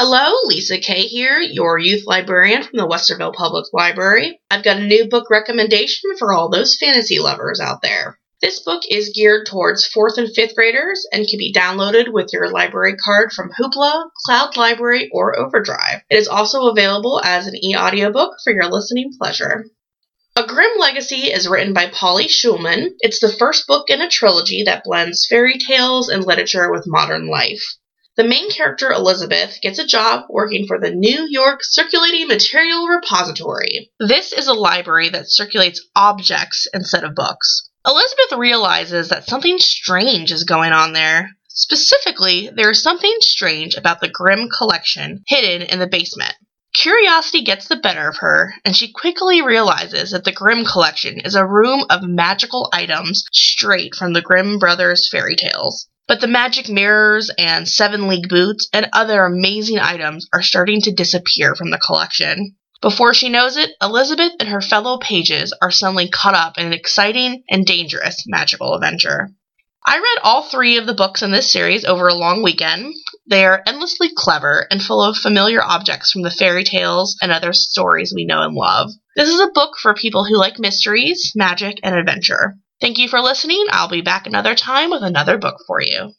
Hello, Lisa Kay here, your youth librarian from the Westerville Public Library. I've got a new book recommendation for all those fantasy lovers out there. This book is geared towards fourth and fifth graders and can be downloaded with your library card from Hoopla, Cloud Library, or Overdrive. It is also available as an e audiobook for your listening pleasure. A Grimm Legacy is written by Polly Shulman. It's the first book in a trilogy that blends fairy tales and literature with modern life. The main character, Elizabeth, gets a job working for the New York Circulating Material Repository. This is a library that circulates objects instead of books. Elizabeth realizes that something strange is going on there. Specifically, there is something strange about the Grimm collection hidden in the basement. Curiosity gets the better of her, and she quickly realizes that the Grimm collection is a room of magical items straight from the Grimm brothers' fairy tales. But the magic mirrors and seven league boots and other amazing items are starting to disappear from the collection. Before she knows it, Elizabeth and her fellow pages are suddenly caught up in an exciting and dangerous magical adventure. I read all three of the books in this series over a long weekend. They are endlessly clever and full of familiar objects from the fairy tales and other stories we know and love. This is a book for people who like mysteries, magic, and adventure. Thank you for listening. I'll be back another time with another book for you.